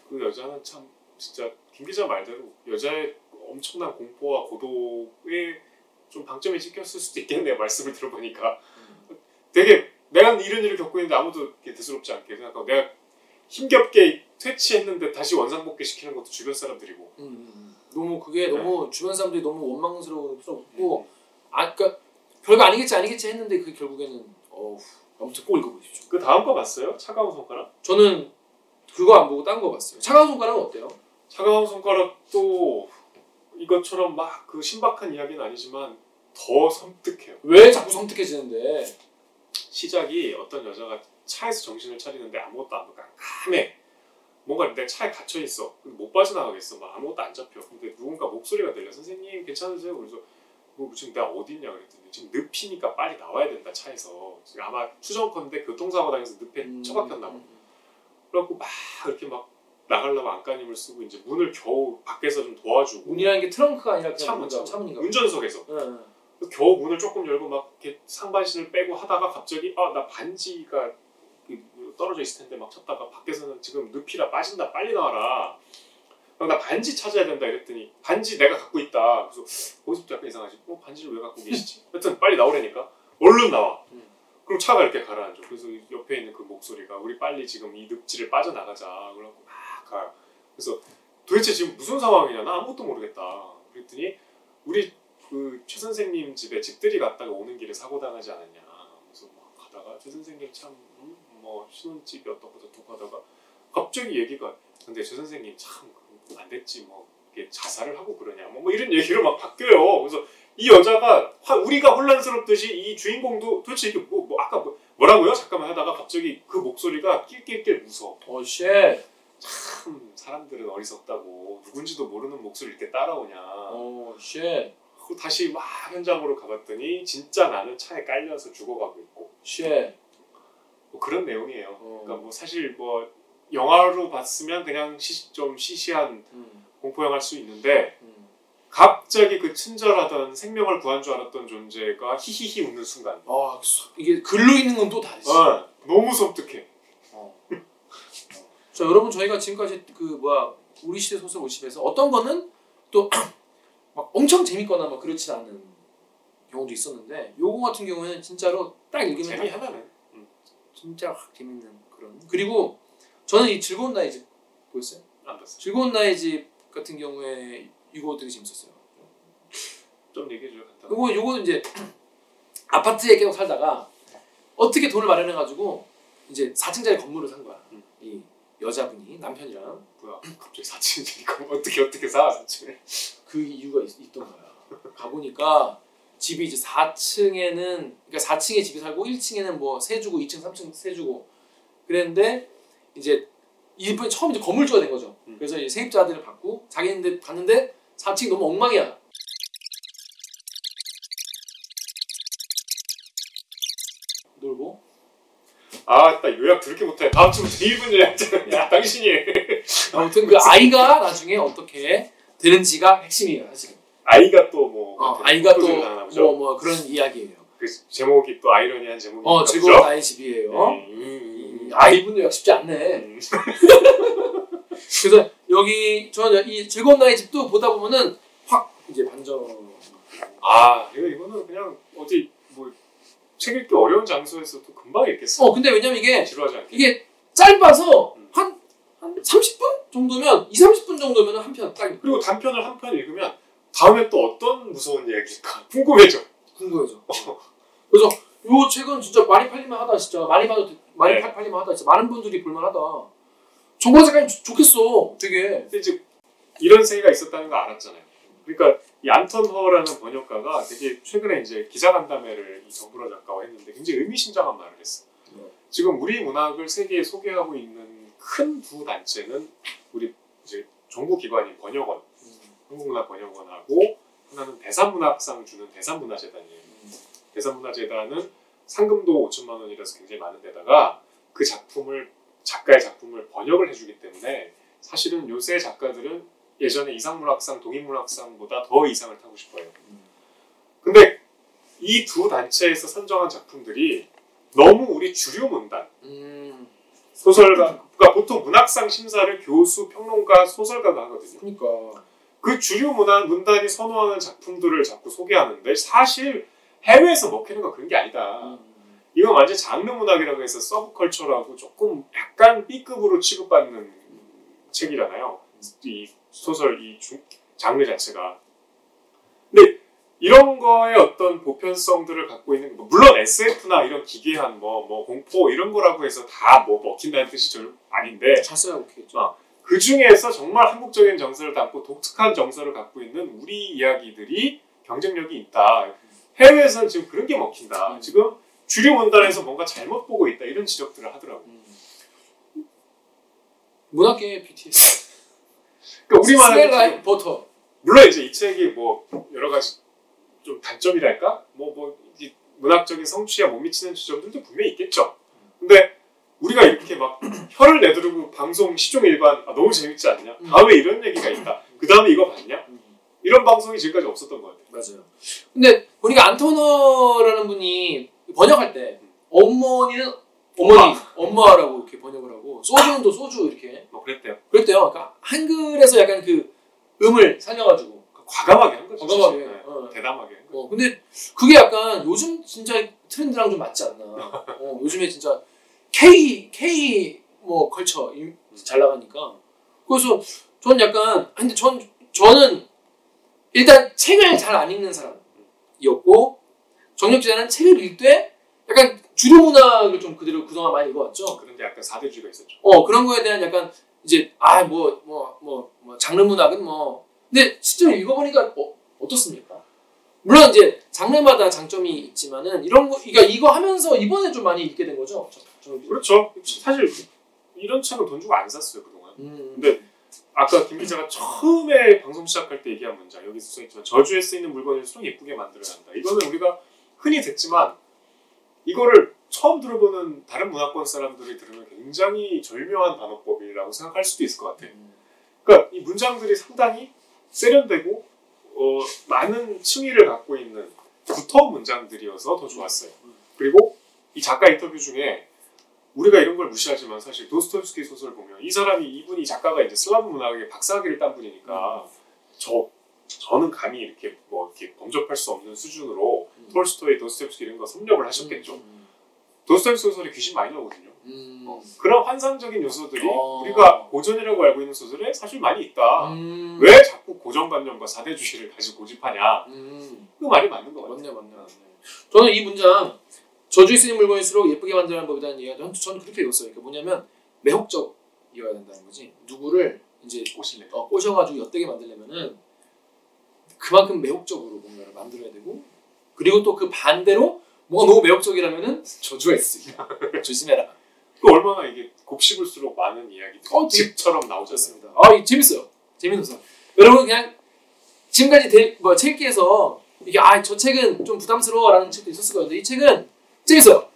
그 여자는 참 진짜 김 기자 말대로 여자의 엄청난 공포와 고도에 좀 방점이 찍혔을 수도 있겠네요. 말씀을 들어보니까 되게 내가 이런 일을 겪고 있는데 아무도 대수롭지 않게 생각하고 내가 힘겹게 퇴치했는데 다시 원상복귀 시키는 것도 주변 사람들이고 음, 음, 음. 너무 그게 너무 주변 사람들이 너무 원망스러웠고 아 그러니까 별거 아니겠지 아니겠지 했는데 그 결국에는 어우 아무튼 꼭 읽어보십시오. 그 다음 거 봤어요? 차가운 손가락? 저는 그거 안 보고 딴 거 봤어요. 차가운 손가락은 어때요? 차가운 손가락도 이것처럼 막 그 신박한 이야기는 아니지만 더 섬뜩해요. 왜 자꾸 섬뜩해지는데? 시작이 어떤 여자가 차에서 정신을 차리는데 아무것도 안 보고 깜깜해. 뭔가 내 차에 갇혀 있어. 못 빠져나가겠어. 막 아무것도 안 잡혀. 근데 누군가 목소리가 들려. 선생님 괜찮으세요? 그래서 뭐 지금 내가 어디 있냐 그랬더니 지금 늪이니까 빨리 나와야 된다 차에서. 아마 추정컨대 교통사고 당해서 늪에 음, 처박혔나 봐. 음, 그래갖고 막 이렇게 막 나가려고 안간힘을 쓰고 이제 문을 겨우 밖에서 좀 도와주고 문이라는 게 트렁크가 아니라 차문 문인가? 차문 차문인가? 운전석에서 응, 응. 겨우 문을 조금 열고 막 이렇게 상반신을 빼고 하다가 갑자기 아 나 반지가 그 떨어져 있을 텐데 막 찾다가 밖에서는 지금 늪이라 빠진다 빨리 나와라. 나 반지 찾아야 된다 이랬더니 반지 내가 갖고 있다. 그래서 거기서부터 약간 이상하지. 어 반지를 왜 갖고 계시지? 하여튼 빨리 나오라니까. 얼른 나와. 음. 그럼 차가 이렇게 가라앉아. 그래서 옆에 있는 그 목소리가 우리 빨리 지금 이 늪지를 빠져나가자. 그러고 막 가요 그래서 도대체 지금 무슨 상황이냐? 나 아무것도 모르겠다. 그랬더니 우리 그 최 선생님 집에 집들이 갔다가 오는 길에 사고 당하지 않았냐. 그래서 막 가다가 최 선생님 참 뭐 신혼집이 어떻고 저떻고 하다가 갑자기 얘기가 근데 최 선생님 참 안 됐지 뭐 이게 자살을 하고 그러냐 뭐, 뭐 이런 얘기로 막 바뀌어요. 그래서 이 여자가 화- 우리가 혼란스럽듯이 이 주인공도 도대체 이게 뭐, 뭐 아까 뭐, 뭐라고요? 잠깐만 하다가 갑자기 그 목소리가 낄낄낄 무서워. 어, shit. 참 사람들은 어리석다고 누군지도 모르는 목소리 이렇게 따라오냐. 어, shit. 그 다시 막 현장으로 가봤더니 진짜 나는 차에 깔려서 죽어가고 있고 shit. 뭐 그런 내용이에요. 어. 그러니까 뭐 사실 뭐 영화로 봤으면 그냥 시, 좀 시시한 음, 공포 영화일 수 있는데 음. 갑자기 그 친절하던 생명을 구한 줄 알았던 존재가 히히히 웃는 순간 아, 수- 이게 글로 있는 건 또 다르지. 어, 너무 섬뜩해. 어. 자 여러분 저희가 지금까지 그 뭐야 우리 시대 소설 50에서 어떤 거는 또 막 엄청 재밌거나 막 그렇지 않은 경우도 있었는데 요거 같은 경우에는 진짜로 딱 읽으면 재미 딱 하나는 진짜 확 재밌는 그런 그리고 저는 이 즐거운 나의 집 보였어요? 안 봤어. 즐거운 나의 집 같은 경우에 이거 되게 재밌었어요. 좀 얘기해 줘요 간단. 요거 요거는 이제 아파트에 계속 살다가 어떻게 돈을 마련해 가지고 이제 4층짜리 건물을 산 거야. 음. 이 여자분이 남편이랑 뭐야 갑자기 사칭이니까 어떻게 어떻게 사 사칭을? 그 이유가 있, 던 거야. 가보니까 집이 이제 4층에는 그러니까 4층에 집이 살고 1층에는 뭐 세 주고 2층, 3층 세 주고 그랬는데 이제 이분이 처음 이제 건물주가 된 거죠. 음. 그래서 이제 세입자들을 받고 자기는데 갔는데 4층이 너무 엉망이야. 놀고 아 나 요약 그렇게 못해. 다음 주부터 1분 요약. 야 당신이 해. 아무튼 그 아이가 나중에 어떻게 되는지가 핵심이에요 사실. 아이가 또뭐 어, 아이가 또뭐 뭐. 그런 이야기예요. 그 제목이 또 아이러니한 제목이니까 어, 즐거운? 나의 집이에요. 네. 음. 아, 이분도 약 쉽지 않네. 음. 그래서 여기 저는 이 즐거운 나의 집도 보다 보면은 확 이제 반전. 아 이거 이거는 그냥 어디 뭐책 읽기 어려운 장소에서도 금방 읽겠어. 어, 근데 왜냐면 이게 지루하지 않게. 이게 짧아서 음. 한, 한 30분 정도면 2, 30분 정도면 한 편 딱 그리고 단편을 한 편 읽으면 다음에 또 어떤 무서운 이야기일까 궁금해져. 궁금해져. 그래서 요 책은 진짜 많이 팔리면 하다 진짜 많이 봐도 돼- 많이 네. 팔- 팔리면 하다 진짜 많은 분들이 볼만하다. 정권 작가님 좋- 좋겠어. 되게. 근데 이제 이런 세계가 있었다는 거 알았잖아요. 그러니까 이 안톤 허라는 번역가가 되게 최근에 이제 기자간담회를 이 정부라 작가와 했는데 굉장히 의미심장한 말을 했어. 네. 지금 우리 문학을 세계에 소개하고 있는 큰 두 단체는 우리 이제 정부 기관인 번역원, 한국문화 번역원하고 하나는 대산문학상 주는 대산문화재단이에요. 대산문화재단은 상금도 5천만 원이라서 굉장히 많은 데다가 그 작품을 작가의 작품을 번역을 해주기 때문에 사실은 요새 작가들은 예전에 이상문학상, 동인문학상보다 더 이상을 타고 싶어요. 근데 이 두 단체에서 선정한 작품들이 너무 우리 주류 문단, 음, 소설가, 그러니까 보통 문학상 심사를 교수, 평론가, 소설가가 하거든요. 그러니까. 그 주류 문학, 문단이 선호하는 작품들을 자꾸 소개하는데 사실 해외에서 먹히는 건 그런 게 아니다. 음, 이건 완전 장르 문학이라고 해서 서브컬처라고 조금 약간 B급으로 취급받는 책이잖아요. 이 소설 이 중- 장르 자체가. 근데 이런 거에 어떤 보편성들을 갖고 있는 뭐 물론 SF나 이런 기괴한 뭐뭐 공포 이런 거라고 해서 다 뭐 먹힌다는 뜻이 절 아닌데 잘 써야. 아. 그 중에서 정말 한국적인 정서를 담고 독특한 정서를 갖고 있는 우리 이야기들이 경쟁력이 있다. 해외에서는 지금 그런 게 먹힌다. 음. 지금 주류 문단에서 뭔가 잘못 보고 있다. 이런 지적들을 하더라고. 음. 문학계 BTS. 그러니까 우리만의 스멜라이 버터. 물론 이제 이 책이 뭐 여러 가지 좀 단점이랄까? 뭐, 뭐, 이 문학적인 성취에 못 미치는 지점들도 분명히 있겠죠. 근데 우리가 이렇게 막 혀를 내두르고 방송 시종 일반 아, 너무 재밌지 않냐? 음. 다음에 이런 얘기가 있다. 그 다음에 이거 봤냐? 이런 방송이 지금까지 없었던 것 같아요. 맞아요. 근데 보니까 안토너라는 분이 번역할 때 어머니는 어머니, 엄마 라고 이렇게 번역을 하고 소주는 또 소주 이렇게 뭐 그랬대요. 그랬대요. 그러니까 한글에서 약간 그 음을 살려가지고 과감하게 한 거죠. 과감하게. 네. 어. 대담하게 한 거죠. 어, 근데 그게 약간 요즘 진짜 트렌드랑 좀 맞지 않나. 어, 요즘에 진짜 K K 뭐 컬처 이- 잘 나가니까. 그래서 전 약간 근데 전 저는 일단 책을 잘 안 읽는 사람이었고 정력 기자는 책을 읽되 약간 주류 문학을 좀 그대로 그동안 많이 읽어왔죠. 그런데 약간 사대주의가 있었죠. 어 그런 거에 대한 약간 이제 아 뭐 뭐 뭐 뭐 장르 문학은 뭐 근데 실제로 읽어보니까 어, 어떻습니까? 물론 이제 장르마다 장점이 있지만은 이런 거 그러니까 이거 하면서 이번에 좀 많이 읽게 된 거죠. 그렇죠. 사실 이런 책은 돈 주고 안 샀어요 그동안. 음, 근데 아까 김 기자가 처음에 방송 시작할 때 얘기한 문장 여기 써있지만 저주에 쓰이는 물건일수록 예쁘게 만들어야 한다. 이거는 우리가 흔히 듣지만 이거를 처음 들어보는 다른 문화권 사람들이 들으면 굉장히 절묘한 단어법이라고 생각할 수도 있을 것 같아요. 그러니까 이 문장들이 상당히 세련되고 어, 많은 층위를 갖고 있는 두터운 문장들이어서 더 좋았어요. 그리고 이 작가 인터뷰 중에 우리가 이런 걸 무시하지만 사실 도스토옙스키 소설 보면 이 사람이 이분이 작가가 이제 슬라브 문학의 박사학위를 딴 분이니까 저 저는 감히 이렇게 뭐 이렇게 범접할 수 없는 수준으로 음. 톨스토이, 도스토옙스키 이런 거 섭렵을 하셨겠죠. 음, 도스토옙스키 소설에 귀신 많이 나오거든요. 음, 어, 그런 환상적인 요소들이 어. 우리가 고전이라고 알고 있는 소설에 사실 많이 있다. 음, 왜 자꾸 고정관념과 사대주의를 가지고 고집하냐? 음, 그 말이 맞는 것 같아요. 맞네 맞네 맞네. 저는 이 문장 저주에 쓰는 물건일수록 예쁘게 만드는 법이라는 얘기가 저는 그렇게 읽었어요. 그러니까 뭐냐면 매혹적이어야 된다는 거지. 누구를 이제 꼬실래. 어, 꼬셔가지고 엿되게 만들려면은 그만큼 매혹적으로 뭔가를 만들어야 되고 그리고 또 그 반대로 뭔가 너무 매혹적이라면은 저주가 있으니까 조심해라. 그 얼마나 이게 곱씹을수록 많은 이야기들이 어, 집처럼 나오잖아요. 좋습니다. 아, 이 재밌어요. 재밌어서 여러분 그냥 지금까지 대, 뭐 책기에서 이게 아 저 책은 좀 부담스러워라는 책도 있었을 거예요. 이 책은 재밌어요.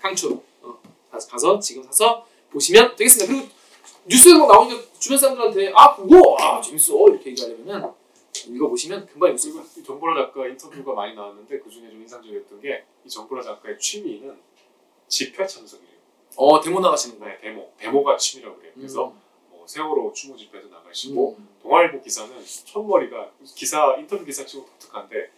강추. 어, 가서, 지금 사서 보시면 되겠습니다. 그리고 뉴스에 막 나오니까 주변 사람들한테 아 그거 아 재밌어 이렇게 얘기하려면은 읽어보시면 금방 읽을 있어요. 이 정보라 작가 인터뷰가 많이 나왔는데 그 중에 좀 인상적이었던 게 이 정보라 작가의 취미는 집회 참석이에요. 어 데모 나가시는 거. 네, 데모. 데모가 취미라고 그래요. 그래서 음. 뭐 세월호 추모 집회도 나가시고 음. 동아일보 기사는 첫머리가 기사 인터뷰 기사 치고 독특한데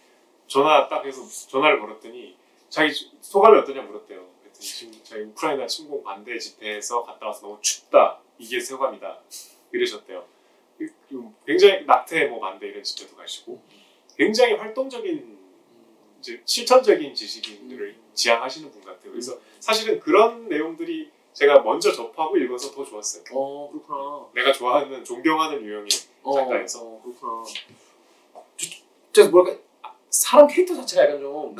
전화 딱 해서 전화를 걸었더니 자기 소감이 어떠냐 물었대요. 그랬더니 지금 저희 우크라이나 침공 반대 집회에서 갔다 와서 너무 춥다. 이게 소감이다. 이러셨대요. 그리고 굉장히 낙태 뭐 반대 이런 집회도 가시고 굉장히 활동적인 이제 실천적인 지식인들을 지향하시는 분 같아요. 그래서 사실은 그런 내용들이 제가 먼저 접하고 읽어서 더 좋았어요. 어 그렇구나. 내가 좋아하는 존경하는 유형이 어, 작가에서. 어, 그렇구나. 진짜 뭐랄까 사람 캐릭터 자체가 약간 좀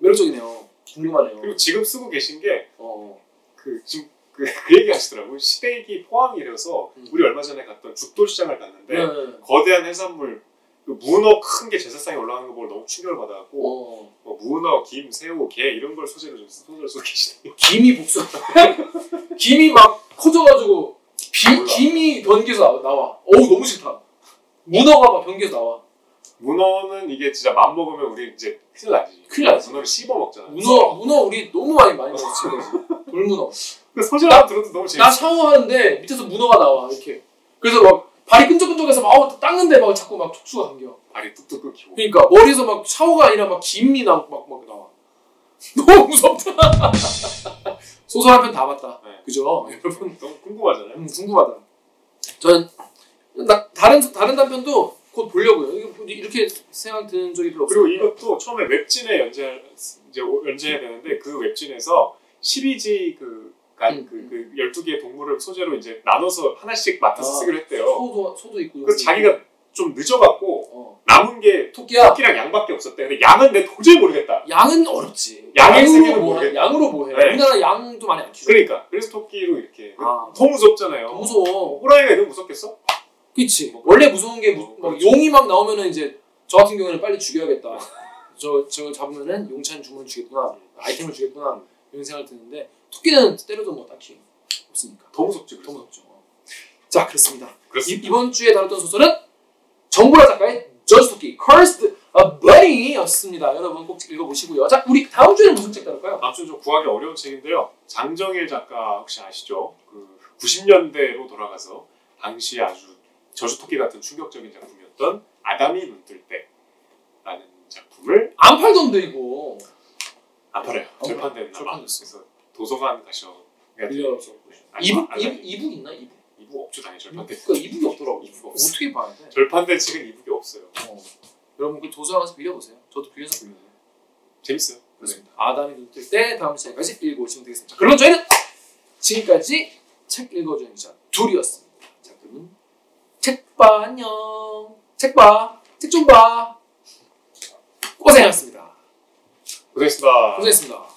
매력적이네요. 궁금하네요. 그리고 지금 쓰고 계신 게 어. 그 지금 그, 그 얘기 하시더라고요. 시댁이 포항이라서 음. 우리 얼마 전에 갔던 죽도시장을 갔는데 네. 거대한 해산물 그 문어 큰 게 제사상에 올라가는 거 보고 너무 충격을 받아갖고 어. 뭐 문어, 김, 새우, 게 이런 걸 소재로 좀 소재로 쓰고 계시네요. 김이 복수. 김이 막 커져가지고 비. 김이 변기에서 나와. 나와. 어우 너무 싫다. 문어가 막 변기에서 나와. 문어는 이게 진짜 맘 먹으면 우리 이제 큰일 나지. 큰일 나지. 문어를 씹어 먹잖아. 문어 문어 우리 너무 많이 많이 먹었지. 돌문어. 그 소재만 들어도 너무 재밌어. 나 샤워하는데 밑에서 문어가 나와 이렇게. 그래서 막 발이 끈적끈적해서 막 어, 닦는데 막 자꾸 막 촉수가 감겨. 발이 뚝뚝 끊기고. 그러니까 머리에서 막 샤워가 아니라 막 김이 나, 막, 막 나와. 너무 무섭다. 소설 한 편 다 봤다. 네. 그죠? 여러분 너무 궁금하잖아요. 음, 궁금하다. 저는 나, 다른 다른 단편도 곧 보려고요. 뭐 이렇게 생각 드는 적이 별로 없어요. 그리고 이것도 처음에 웹진에 연재 이제 연재해야 되는데 그 웹진에서 12지 그, 간, 음, 그, 그 12개의 동물을 소재로 이제 나눠서 하나씩 맡아서 아, 쓰기로 했대요. 소도 소도 있고. 그래서 자기가 좀 늦어갖고 어. 남은 게 토끼야. 토끼랑 양밖에 없었대. 근데 양은 내 도저히 모르겠다. 양은 어렵지. 양의 세계는 뭐 해? 모르겠다. 양으로 뭐해? 네. 우리나라 양도 많이 안 키워. 그러니까 그래서 토끼로 이렇게 아. 더 무섭잖아요. 더 무서워. 호랑이가 너무 무섭겠어? 그치. 뭐, 원래 무서운 게 무, 뭐, 막 그렇지. 용이 막 나오면은 이제 저 같은 경우에는 빨리 죽여야겠다. 저, 저 잡으면은 용찬 주문을 주겠구나. 아이템을 주겠구나. 이런 생각이 드는데 토끼는 때려도 뭐 딱히 없으니까. 더 무섭지. 더 그래서. 무섭죠. 자, 그렇습니다. 이, 그렇습니다. 이 번 주에 다뤘던 소설은 정보라 작가의 저주 토끼 Cursed a Bunny였습니다. 여러분 꼭 읽어보시고요. 자, 우리 다음 주에는 무슨 책 다룰까요? 다음 주좀 구하기 어려운 책인데요. 장정일 작가 혹시 아시죠? 그 90년대로 돌아가서 당시 아주 저주토끼 같은 충격적인 작품이었던 아담이 눈뜰 때라는 작품을 안 팔던데 이거. 안 팔아요. 봐. 절판됐어. 그래서 도서관 가셔. 빌려서 이북 이북 있나 이북? 이북 없죠 당연히 절판됐어. 그러니까 이북이 없더라고. 이북 없어. 어떻게 봐야 돼? 절판된 책은 이북이 없어요. 어. 여러분 그 도서관에서 빌려보세요. 저도 빌려서 빌려요. 재밌어요. 그렇습니다. 아담이 눈뜰 때 다음 시간까지 읽어오시면 되겠습니다. 그럼 저희는 지금까지 책 읽어주는 기자 둘이었습니다. 자 그러면 책봐 안녕. 책 봐 책 좀 봐. 고생하셨습니다. 고생했습니다. 고생했습니다.